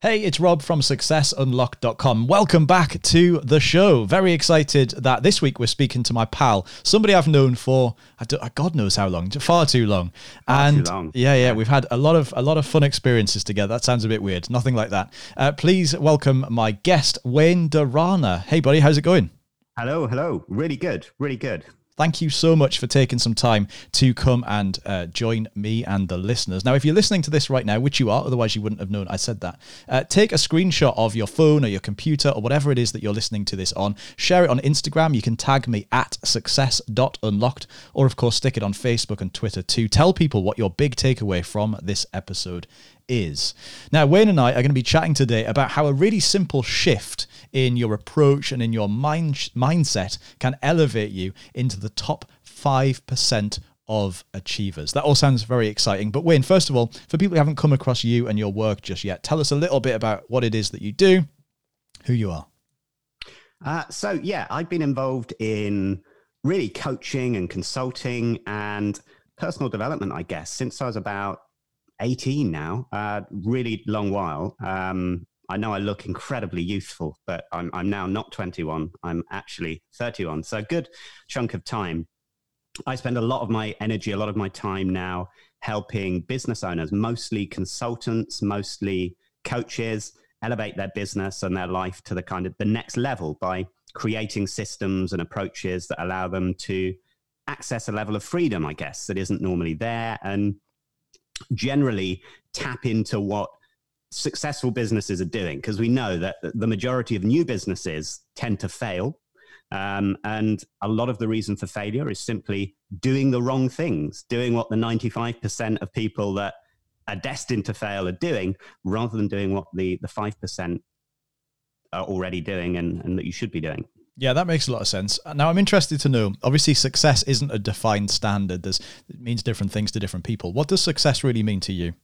Hey, it's Rob from successunlocked.com. Welcome back to the show. Very excited that this week we're speaking to my pal, somebody I've known for God knows how long, far too long. Far and too long. yeah, yeah, we've had a lot of a lot of fun experiences together. That sounds a bit weird. Nothing like that. Uh, please welcome my guest, Wayne Durana. Hey, buddy, how's it going? Hello, hello. Really good, really good. Thank you so much for taking some time to come and uh, join me and the listeners. Now, if you're listening to this right now, which you are, otherwise you wouldn't have known I said that, uh, take a screenshot of your phone or your computer or whatever it is that you're listening to this on. Share it on Instagram. You can tag me at success.unlocked, or of course, stick it on Facebook and Twitter too. Tell people what your big takeaway from this episode is. Now, Wayne and I are going to be chatting today about how a really simple shift in your approach and in your mind mindset can elevate you into the top 5% of achievers. That all sounds very exciting. But Wayne, first of all, for people who haven't come across you and your work just yet, tell us a little bit about what it is that you do, who you are. Uh, so, yeah, I've been involved in really coaching and consulting and personal development, I guess, since I was about 18 now, uh, really long while. Um, I know I look incredibly youthful, but I'm, I'm now not 21. I'm actually 31. So a good chunk of time. I spend a lot of my energy, a lot of my time now helping business owners, mostly consultants, mostly coaches, elevate their business and their life to the kind of the next level by creating systems and approaches that allow them to access a level of freedom, I guess, that isn't normally there and generally tap into what successful businesses are doing because we know that the majority of new businesses tend to fail. Um, and a lot of the reason for failure is simply doing the wrong things, doing what the 95% of people that are destined to fail are doing, rather than doing what the, the 5% are already doing and, and that you should be doing. Yeah, that makes a lot of sense. Now, I'm interested to know. Obviously, success isn't a defined standard. There's, it means different things to different people. What does success really mean to you?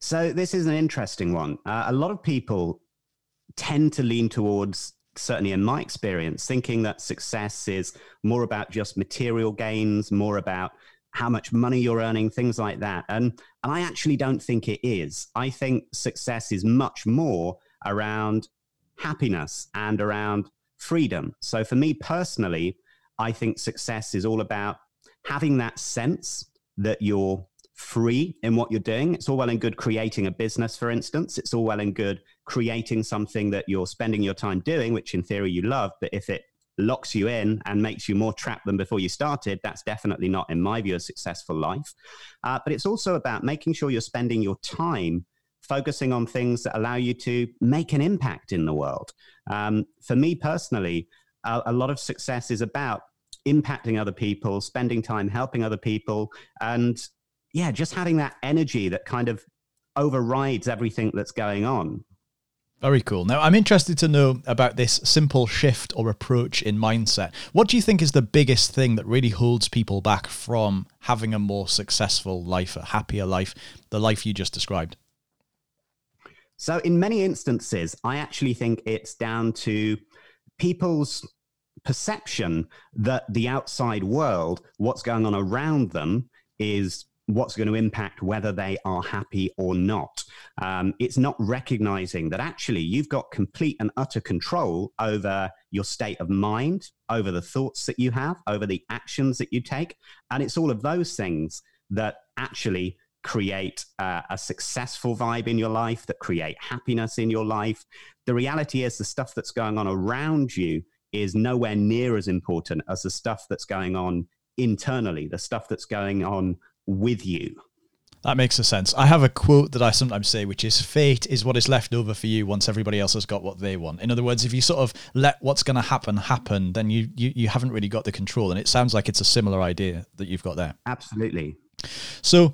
So this is an interesting one. Uh, a lot of people tend to lean towards, certainly in my experience, thinking that success is more about just material gains, more about how much money you're earning, things like that. And, and I actually don't think it is. I think success is much more around happiness and around freedom. So for me personally, I think success is all about having that sense that you're free in what you're doing. It's all well and good creating a business, for instance. It's all well and good creating something that you're spending your time doing, which in theory you love. But if it locks you in and makes you more trapped than before you started, that's definitely not, in my view, a successful life. Uh, but it's also about making sure you're spending your time focusing on things that allow you to make an impact in the world. Um, for me personally, a, a lot of success is about impacting other people, spending time helping other people, and yeah, just having that energy that kind of overrides everything that's going on. Very cool. Now, I'm interested to know about this simple shift or approach in mindset. What do you think is the biggest thing that really holds people back from having a more successful life, a happier life, the life you just described? So, in many instances, I actually think it's down to people's perception that the outside world, what's going on around them, is what's going to impact whether they are happy or not. Um, it's not recognizing that actually you've got complete and utter control over your state of mind, over the thoughts that you have, over the actions that you take. And it's all of those things that actually create uh, a successful vibe in your life, that create happiness in your life. The reality is the stuff that's going on around you is nowhere near as important as the stuff that's going on internally, the stuff that's going on with you. That makes a sense. I have a quote that I sometimes say, which is fate is what is left over for you once everybody else has got what they want. In other words, if you sort of let what's going to happen happen, then you, you you haven't really got the control. And it sounds like it's a similar idea that you've got there. Absolutely. So,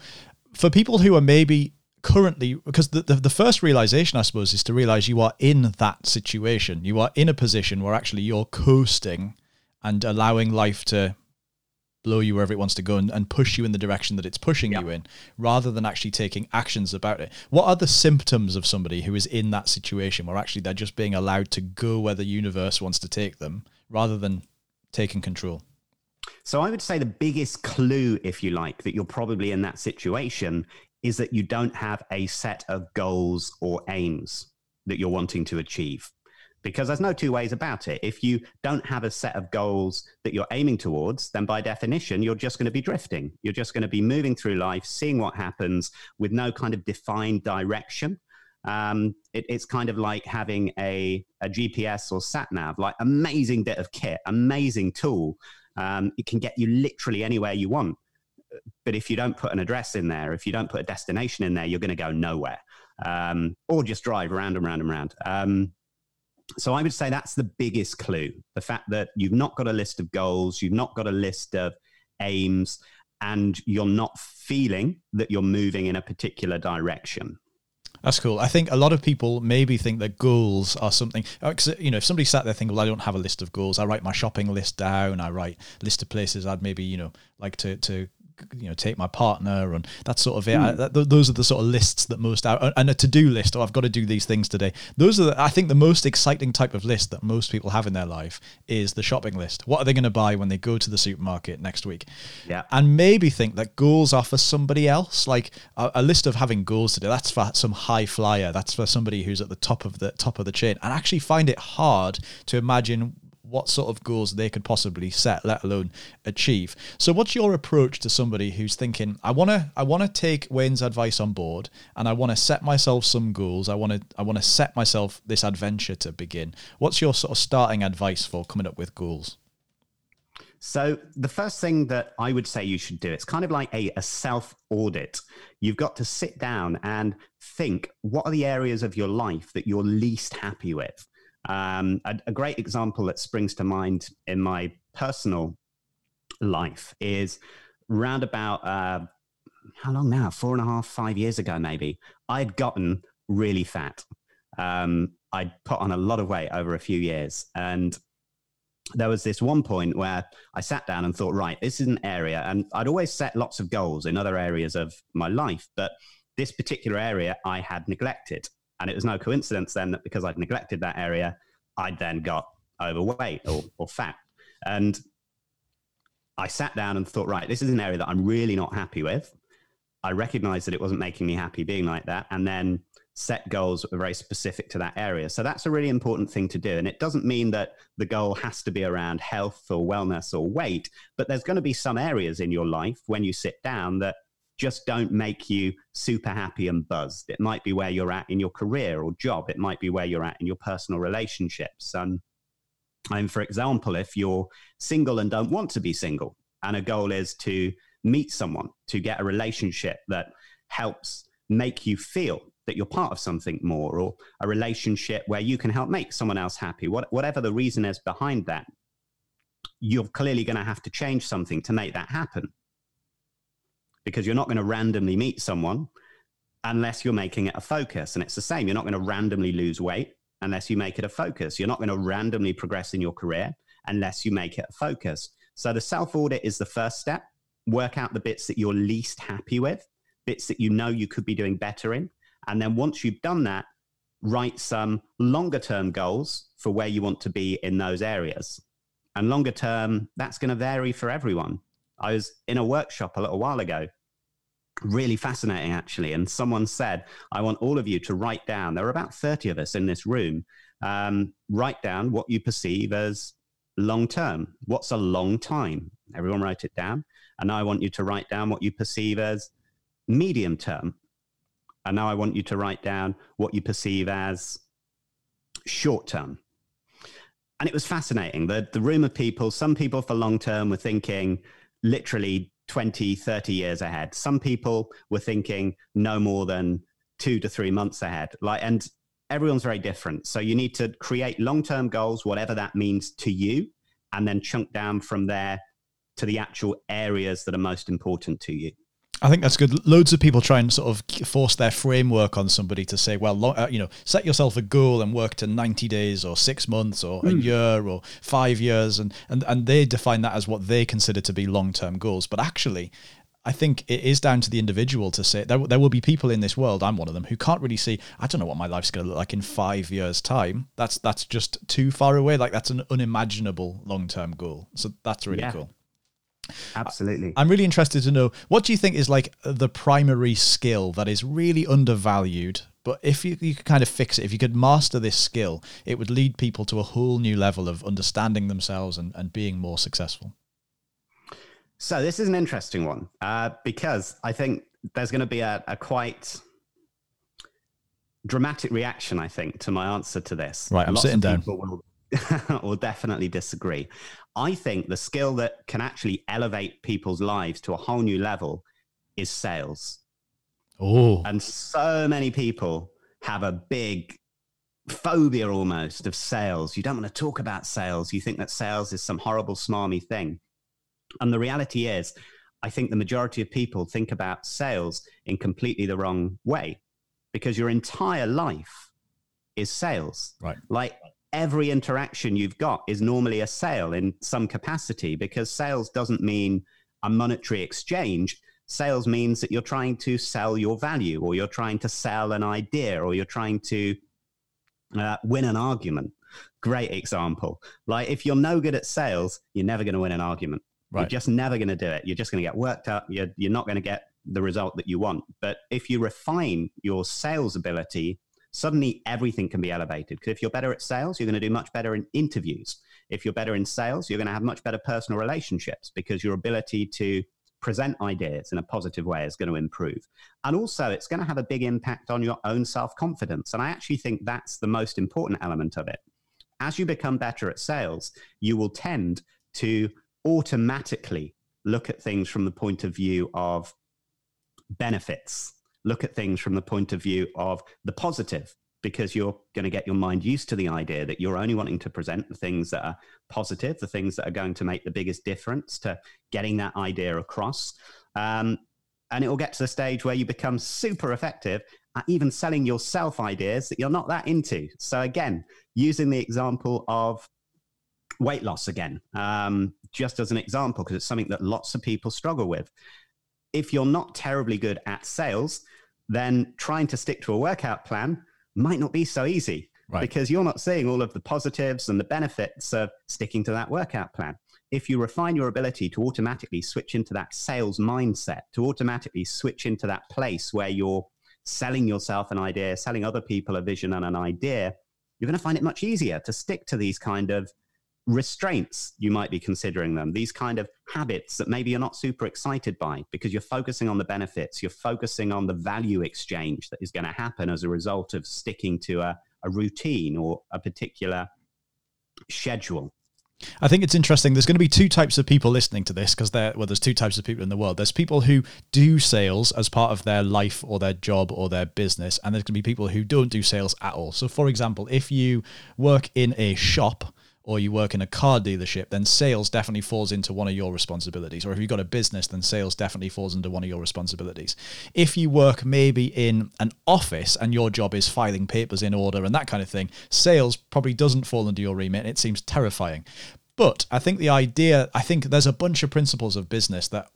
for people who are maybe currently because the, the, the, first realization i suppose is to realize you are in that situation. You are in a position where actually you're coasting and allowing life to blow you wherever it wants to go and, and push you in the direction that it's pushing you in rather than actually taking actions about it. What are the symptoms of somebody who is in that situation where actually they're just being allowed to go where the universe wants to take them rather than taking control so i would say the biggest clue if you like that you're probably in that situation is that you don't have a set of goals or aims that you're wanting to achieve. Because there's no two ways about it. If you don't have a set of goals that you're aiming towards, then by definition, you're just going to be drifting. You're just going to be moving through life, seeing what happens with no kind of defined direction. Um, it, it's kind of like having a, a GPS or sat nav, like amazing bit of kit, amazing tool. Um, it can get you literally anywhere you want. But if you don't put an address in there, if you don't put a destination in there, you're going to go nowhere um, or just drive around and round and round. Um, so I would say that's the biggest clue the fact that you've not got a list of goals, you've not got a list of aims, and you're not feeling that you're moving in a particular direction. That's cool. I think a lot of people maybe think that goals are something. Uh, you know, if somebody sat there thinking, "Well, I don't have a list of goals. I write my shopping list down. I write list of places I'd maybe you know like to to you know take my partner and that sort of it. Mm. I, th- those are the sort of lists that most out and a to do list. Oh, I've got to do these things today. Those are the, I think the most exciting type of list that most people have in their life is the shopping list. What are they going to buy when they go to the supermarket next week? Yeah, and maybe think that goals are for somebody else. Like a, a list of having goals today. That's for some high flyer. That's for somebody who's at the top of the top of the chain. And actually find it hard to imagine what sort of goals they could possibly set, let alone achieve. So, what's your approach to somebody who's thinking, I want to, I want to take Wayne's advice on board, and I want to set myself some goals. I want to, I want to set myself this adventure to begin. What's your sort of starting advice for coming up with goals? So the first thing that I would say you should do, it's kind of like a, a self audit. You've got to sit down and think, what are the areas of your life that you're least happy with? Um, a, a, great example that springs to mind in my personal life is round about uh, how long now? Four and a half, five years ago, maybe. I'd gotten really fat. Um, I'd put on a lot of weight over a few years. And there was this one point where I sat down and thought, right, this is an area. And I'd always set lots of goals in other areas of my life. But this particular area I had neglected. And it was no coincidence then that because I'd neglected that area, I'd then got overweight or, or fat. And I sat down and thought, right, this is an area that I'm really not happy with. I recognized that it wasn't making me happy being like that. And then set goals that were very specific to that area. So that's a really important thing to do. And it doesn't mean that the goal has to be around health or wellness or weight, but there's going to be some areas in your life when you sit down that just don't make you super happy and buzzed. It might be where you're at in your career or job. It might be where you're at in your personal relationships. And, and for example, if you're single and don't want to be single, and a goal is to meet someone, to get a relationship that helps make you feel that you're part of something more, or a relationship where you can help make someone else happy, what, whatever the reason is behind that, you're clearly going to have to change something to make that happen because you're not going to randomly meet someone unless you're making it a focus. And it's the same. You're not going to randomly lose weight unless you make it a focus. You're not going to randomly progress in your career unless you make it a focus. So the self audit is the first step. Work out the bits that you're least happy with, bits that you know you could be doing better in. And then once you've done that, write some longer term goals for where you want to be in those areas. And longer term, that's going to vary for everyone. I was in a workshop a little while ago. Really fascinating, actually. And someone said, I want all of you to write down, there are about 30 of us in this room, um, write down what you perceive as long term. What's a long time? Everyone write it down. And now I want you to write down what you perceive as medium term. And now I want you to write down what you perceive as short term. And it was fascinating. The, the room of people, some people for long term were thinking, literally 20, 30 years ahead. Some people were thinking no more than two to three months ahead. Like, and everyone's very different. So you need to create long term goals, whatever that means to you, and then chunk down from there to the actual areas that are most important to you. I think that's good. Loads of people try and sort of force their framework on somebody to say, well, uh, you know, set yourself a goal and work to 90 days or six months or mm. a hmm. year or five years. And, and, and they define that as what they consider to be long term goals. But actually, I think it is down to the individual to say there, there will be people in this world. I'm one of them who can't really see. I don't know what my life's going to look like in five years' time. That's that's just too far away. Like that's an unimaginable long term goal. So that's really yeah. cool. Absolutely. I'm really interested to know what do you think is like the primary skill that is really undervalued, but if you, you could kind of fix it, if you could master this skill, it would lead people to a whole new level of understanding themselves and, and being more successful. So this is an interesting one uh, because I think there's going to be a, a quite dramatic reaction, I think, to my answer to this. Right, I'm Lots sitting down. Will, will definitely disagree. I think the skill that can actually elevate people's lives to a whole new level is sales. Oh, And so many people have a big phobia almost of sales. You don't want to talk about sales. You think that sales is some horrible, smarmy thing. And the reality is, I think the majority of people think about sales in completely the wrong way because your entire life is sales. right. Like every interaction you've got is normally a sale in some capacity because sales doesn't mean a monetary exchange. Sales means that you're trying to sell your value or you're trying to sell an idea or you're trying to uh, win an argument. Great example. Like if you're no good at sales, you're never going to win an argument. You're just never going to do it. You're just going to get worked up. You're, you're not going to get the result that you want. But if you refine your sales ability, suddenly everything can be elevated. Because if you're better at sales, you're going to do much better in interviews. If you're better in sales, you're going to have much better personal relationships because your ability to present ideas in a positive way is going to improve. And also, it's going to have a big impact on your own self confidence. And I actually think that's the most important element of it. As you become better at sales, you will tend to automatically look at things from the point of view of benefits, look at things from the point of view of the positive, because you're going to get your mind used to the idea that you're only wanting to present the things that are positive, the things that are going to make the biggest difference to getting that idea across. Um, and it will get to the stage where you become super effective at even selling yourself ideas that you're not that into. So, again, using the example of weight loss again, um, just as an example, because it's something that lots of people struggle with. If you're not terribly good at sales, then trying to stick to a workout plan might not be so easy Right. because you're not seeing all of the positives and the benefits of sticking to that workout plan. If you refine your ability to automatically switch into that sales mindset, to automatically switch into that place where you're selling yourself an idea, selling other people a vision and an idea, you're going to find it much easier to stick to these kind of restraints, you might be considering them, these kind of habits that maybe you're not super excited by because you're focusing on the benefits, you're focusing on the value exchange that is going to happen as a result of sticking to a, a routine or a particular schedule. I think it's interesting. There's going to be two types of people listening to this because there, well, there's two types of people in the world. There's people who do sales as part of their life or their job or their business, and there's going to be people who don't do sales at all. So, for example, if you work in a shop or you work in a car dealership, then sales definitely falls into one of your responsibilities. Or if you've got a business, then sales definitely falls into one of your responsibilities. If you work maybe in an office and your job is filing papers in order and that kind of thing, sales probably doesn't fall under your remit. It seems terrifying. But I think the idea, I think there's a bunch of principles of business that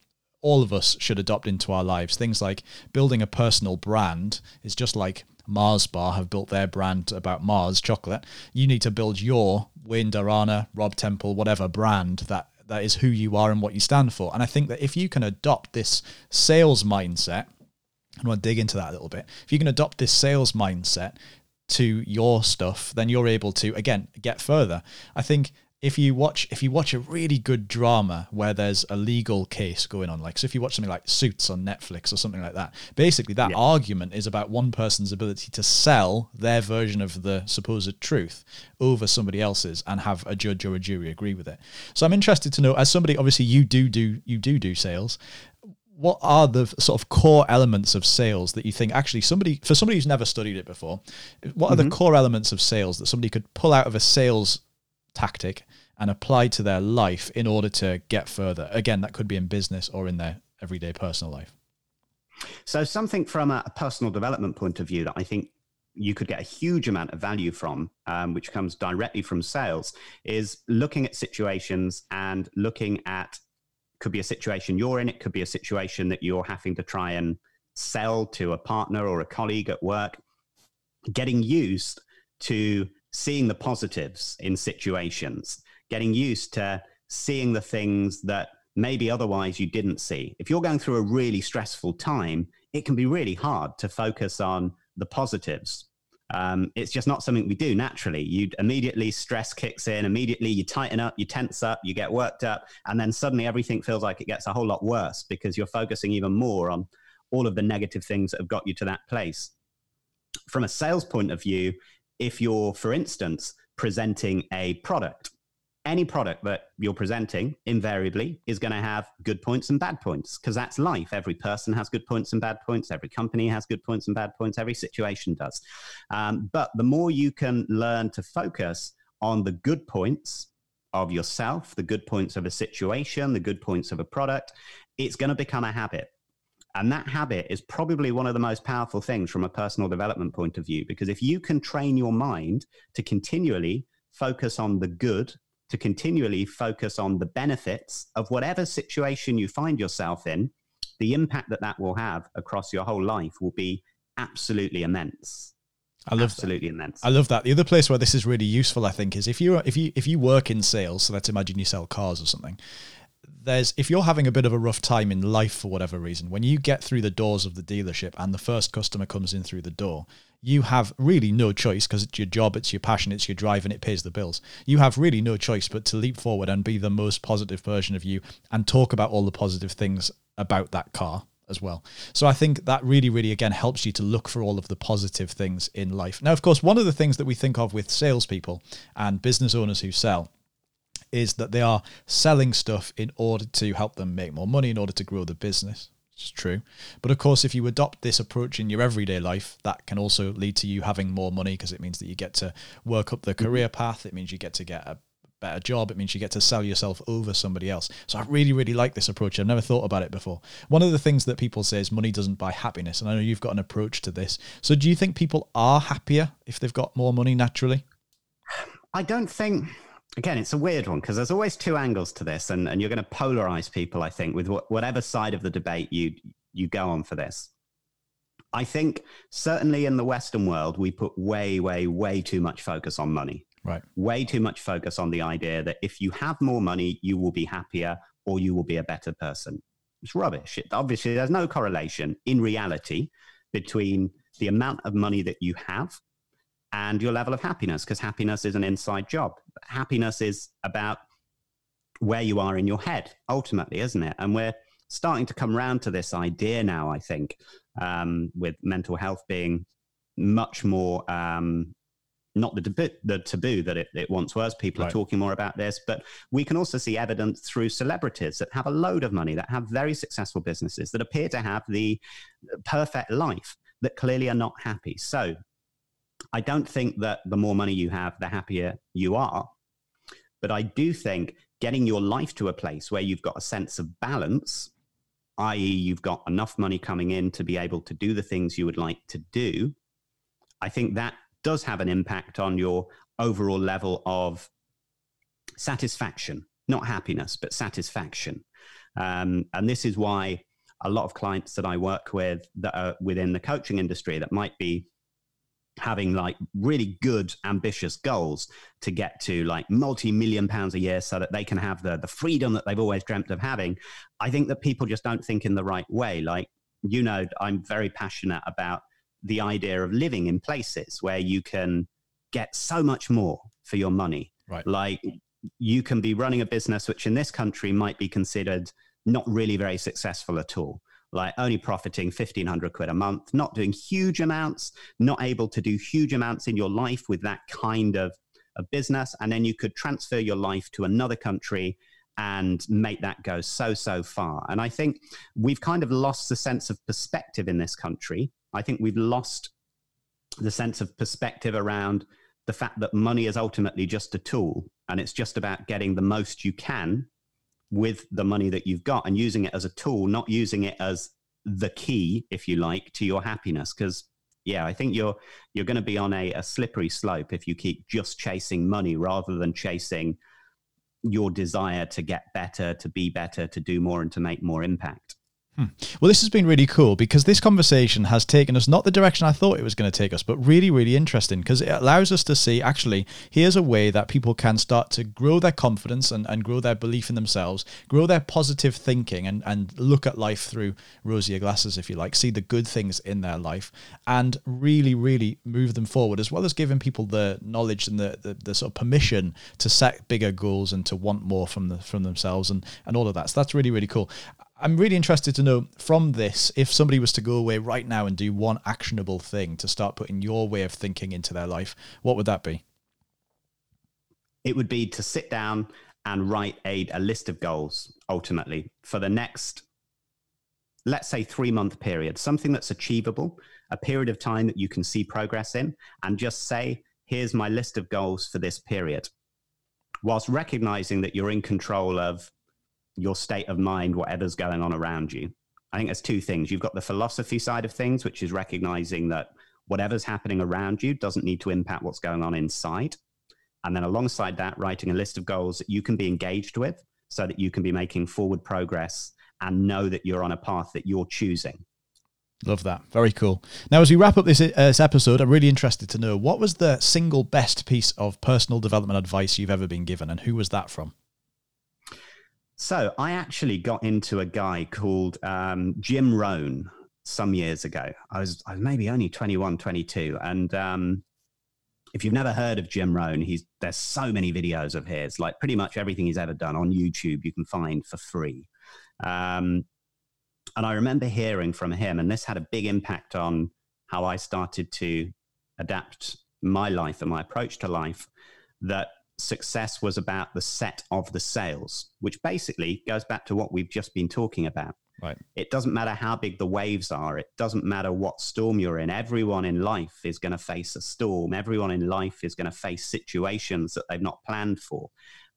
all of us should adopt into our lives. Things like building a personal brand is just like Mars Bar have built their brand about Mars chocolate. You need to build your Wayne Darana, Rob Temple, whatever brand that that is who you are and what you stand for. And I think that if you can adopt this sales mindset, want to dig into that a little bit. If you can adopt this sales mindset to your stuff, then you're able to again get further. I think if you watch if you watch a really good drama where there's a legal case going on, like so if you watch something like Suits on Netflix or something like that, basically that Yeah. argument is about one person's ability to sell their version of the supposed truth over somebody else's and have a judge or a jury agree with it. So I'm interested to know, as somebody obviously you do do you do do sales, what are the sort of core elements of sales that you think actually somebody for somebody who's never studied it before what are the mm-hmm. core elements of sales that somebody could pull out of a sales tactic and apply to their life in order to get further. Again that could be in business or in their everyday personal life. So, something from a, a personal development point of view that I think you could get a huge amount of value from, um, which comes directly from sales, is looking at situations and looking at could be a situation you're in, it could be a situation that you're having to try and sell to a partner or a colleague at work, getting used to seeing the positives in situations, getting used to seeing the things that maybe otherwise you didn't see. If you're going through a really stressful time, it can be really hard to focus on the positives. Um, it's just not something we do naturally. You immediately stress kicks in, immediately you tighten up, you tense up, you get worked up, and then suddenly everything feels like it gets a whole lot worse because you're focusing even more on all of the negative things that have got you to that place. From a sales point of view, if you're, for instance, presenting a product any product that you're presenting invariably is going to have good points and bad points because that's life. Every person has good points and bad points. Every company has good points and bad points. Every situation does. Um, but the more you can learn to focus on the good points of yourself, the good points of a situation, the good points of a product, it's going to become a habit. And that habit is probably one of the most powerful things from a personal development point of view, because if you can train your mind to continually focus on the good to continually focus on the benefits of whatever situation you find yourself in, the impact that that will have across your whole life will be absolutely immense. I love absolutely that. immense. I love that. The other place where this is really useful, I think, is if you if you if you work in sales. So let's imagine you sell cars or something there's if you're having a bit of a rough time in life for whatever reason, when you get through the doors of the dealership and the first customer comes in through the door, you have really no choice because it's your job, it's your passion, it's your drive, and it pays the bills. You have really no choice but to leap forward and be the most positive version of you and talk about all the positive things about that car as well. So I think that really, really again helps you to look for all of the positive things in life. Now, of course, one of the things that we think of with salespeople and business owners who sell is that they are selling stuff in order to help them make more money, in order to grow the business. It's true. But of course, if you adopt this approach in your everyday life, that can also lead to you having more money because it means that you get to work up the mm-hmm. career path. It means you get to get a better job. It means you get to sell yourself over somebody else. So I really, really like this approach. I've never thought about it before. One of the things that people say is money doesn't buy happiness. And I know you've got an approach to this. So do you think people are happier if they've got more money naturally? I don't think again, it's a weird one because there's always two angles to this, and, and you're going to polarize people, I think, with wh- whatever side of the debate you you go on for this. I think certainly in the Western world, we put way, way, way too much focus on money. Right. Way too much focus on the idea that if you have more money, you will be happier or you will be a better person. It's rubbish. It, obviously, there's no correlation in reality between the amount of money that you have and your level of happiness, because happiness is an inside job. Happiness is about where you are in your head, ultimately, isn't it? And we're starting to come round to this idea now, I think, um, with mental health being much more um, not the, taboo, the taboo that it, it once was. People right. are talking more about this, but we can also see evidence through celebrities that have a load of money, that have very successful businesses, that appear to have the perfect life, that clearly are not happy. So I don't think that the more money you have, the happier you are. But I do think getting your life to a place where you've got a sense of balance, i.e., you've got enough money coming in to be able to do the things you would like to do, I think that does have an impact on your overall level of satisfaction, not happiness, but satisfaction. Um, and this is why a lot of clients that I work with that are within the coaching industry that might be having like really good ambitious goals to get to like multi-million pounds a year so that they can have the the freedom that they've always dreamt of having i think that people just don't think in the right way. Like you know i'm very passionate about the idea of living in places where you can get so much more for your money. Right. Like you can be running a business which in this country might be considered not really very successful at all like only profiting 1500 quid a month, not doing huge amounts, not able to do huge amounts in your life with that kind of, of business. And then you could transfer your life to another country and make that go so, so far. And I think we've kind of lost the sense of perspective in this country. I think we've lost the sense of perspective around the fact that money is ultimately just a tool and it's just about getting the most you can with the money that you've got and using it as a tool, not using it as the key, if you like, to your happiness. Because yeah, I think you're you're going to be on a, a slippery slope if you keep just chasing money rather than chasing your desire to get better, to be better, to do more, and to make more impact. Hmm. Well, this has been really cool because this conversation has taken us not the direction I thought it was going to take us, but really, really interesting because it allows us to see actually, here's a way that people can start to grow their confidence and, and grow their belief in themselves, grow their positive thinking, and, and look at life through rosier glasses, if you like, see the good things in their life, and really, really move them forward, as well as giving people the knowledge and the, the, the sort of permission to set bigger goals and to want more from the from themselves and, and all of that. So that's really, really cool. I'm really interested to know from this if somebody was to go away right now and do one actionable thing to start putting your way of thinking into their life, what would that be? It would be to sit down and write a, a list of goals ultimately for the next, let's say, three month period, something that's achievable, a period of time that you can see progress in, and just say, here's my list of goals for this period. Whilst recognizing that you're in control of your state of mind, whatever's going on around you. I think there's two things. You've got the philosophy side of things, which is recognizing that whatever's happening around you doesn't need to impact what's going on inside. And then alongside that, writing a list of goals that you can be engaged with so that you can be making forward progress and know that you're on a path that you're choosing. Love that. Very cool. Now, as we wrap up this, uh, this episode, I'm really interested to know what was the single best piece of personal development advice you've ever been given, and who was that from? So I actually got into a guy called um, Jim Rohn some years ago. I was, I was maybe only 21, 22. And um, if you've never heard of Jim Rohn, he's, there's so many videos of his, like pretty much everything he's ever done on YouTube, you can find for free. Um, and I remember hearing from him, and this had a big impact on how I started to adapt my life and my approach to life, that success was about the set of the sails, which basically goes back to what we've just been talking about. Right. It doesn't matter how big the waves are. It doesn't matter what storm you're in. Everyone in life is going to face a storm. Everyone in life is going to face situations that they've not planned for.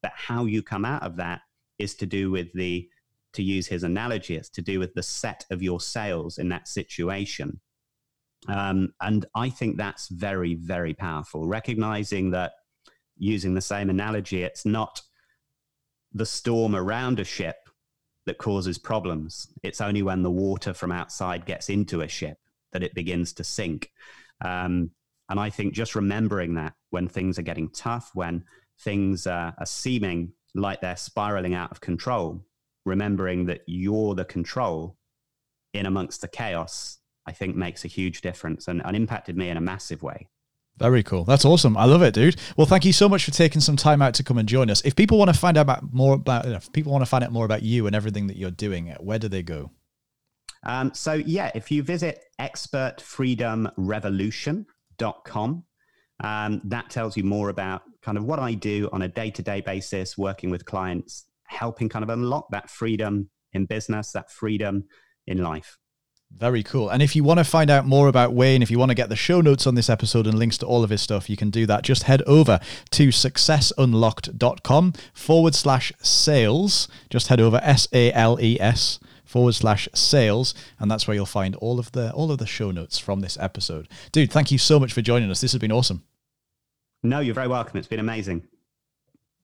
But how you come out of that is to do with the, to use his analogy, it's to do with the set of your sails in that situation. Um, and I think that's very, very powerful. Recognizing that using the same analogy, it's not the storm around a ship that causes problems. It's only when the water from outside gets into a ship that it begins to sink. Um, and I think just remembering that when things are getting tough, when things uh, are seeming like they're spiraling out of control, remembering that you're the control in amongst the chaos, I think makes a huge difference and, and impacted me in a massive way. Very cool. That's awesome. I love it, dude. Well, thank you so much for taking some time out to come and join us. If people want to find out about more about, if people want to find out more about you and everything that you're doing, where do they go? Um, so yeah, if you visit expertfreedomrevolution.com, um, that tells you more about kind of what I do on a day-to-day basis, working with clients, helping kind of unlock that freedom in business, that freedom in life. Very cool. And if you want to find out more about Wayne, if you want to get the show notes on this episode and links to all of his stuff, you can do that. Just head over to successunlocked.com forward slash sales. Just head over S A L E S forward slash sales. And that's where you'll find all of the all of the show notes from this episode. Dude, thank you so much for joining us. This has been awesome. No, you're very welcome. It's been amazing.